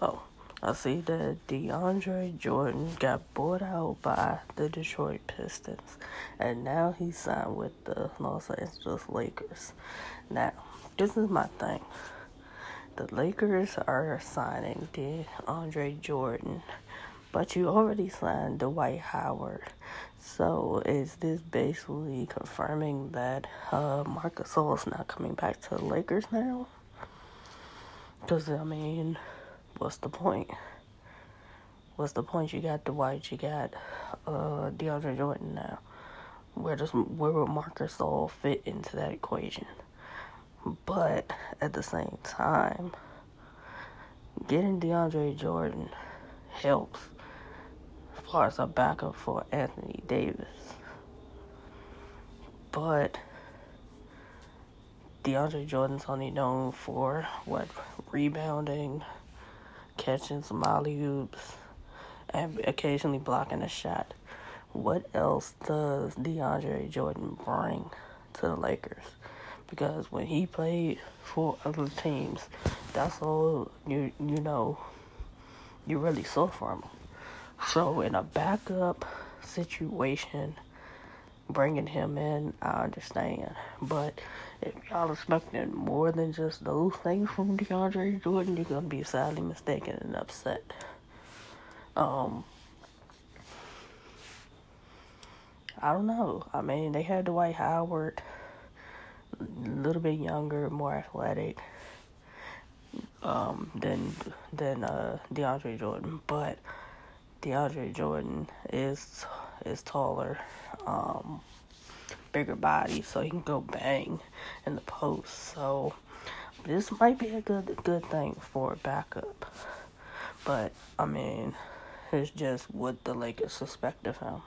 So I see that DeAndre Jordan got bought out by the Detroit Pistons, and now he's signed with the Los Angeles Lakers. Now, this is my thing. The Lakers are signing DeAndre Jordan, but you already signed Dwight Howard. So is this basically confirming that uh, Marc Gasol is not coming back to the Lakers now? Because I mean, what's the point? What's the point? You got Dwight, you got uh, DeAndre Jordan now. Where does where will Marc Gasol fit into that equation? But at the same time, getting DeAndre Jordan helps as far as a backup for Anthony Davis. But DeAndre Jordan's only known for what rebounding, catching some alley oops, and occasionally blocking a shot. What else does DeAndre Jordan bring to the Lakers? because when he played for other teams, that's all you you know you really saw from him. So in a backup situation, bringing him in, I understand. But if y'all are expecting more than just those things from DeAndre Jordan, you're gonna be sadly mistaken and upset. Um, I don't know. I mean, they had Dwight Howard a little bit younger, more athletic um, than than uh, DeAndre Jordan, but DeAndre Jordan is is taller, um, bigger body, so he can go bang in the post. So this might be a good good thing for backup, but I mean, it's just what the Lakers suspect of him.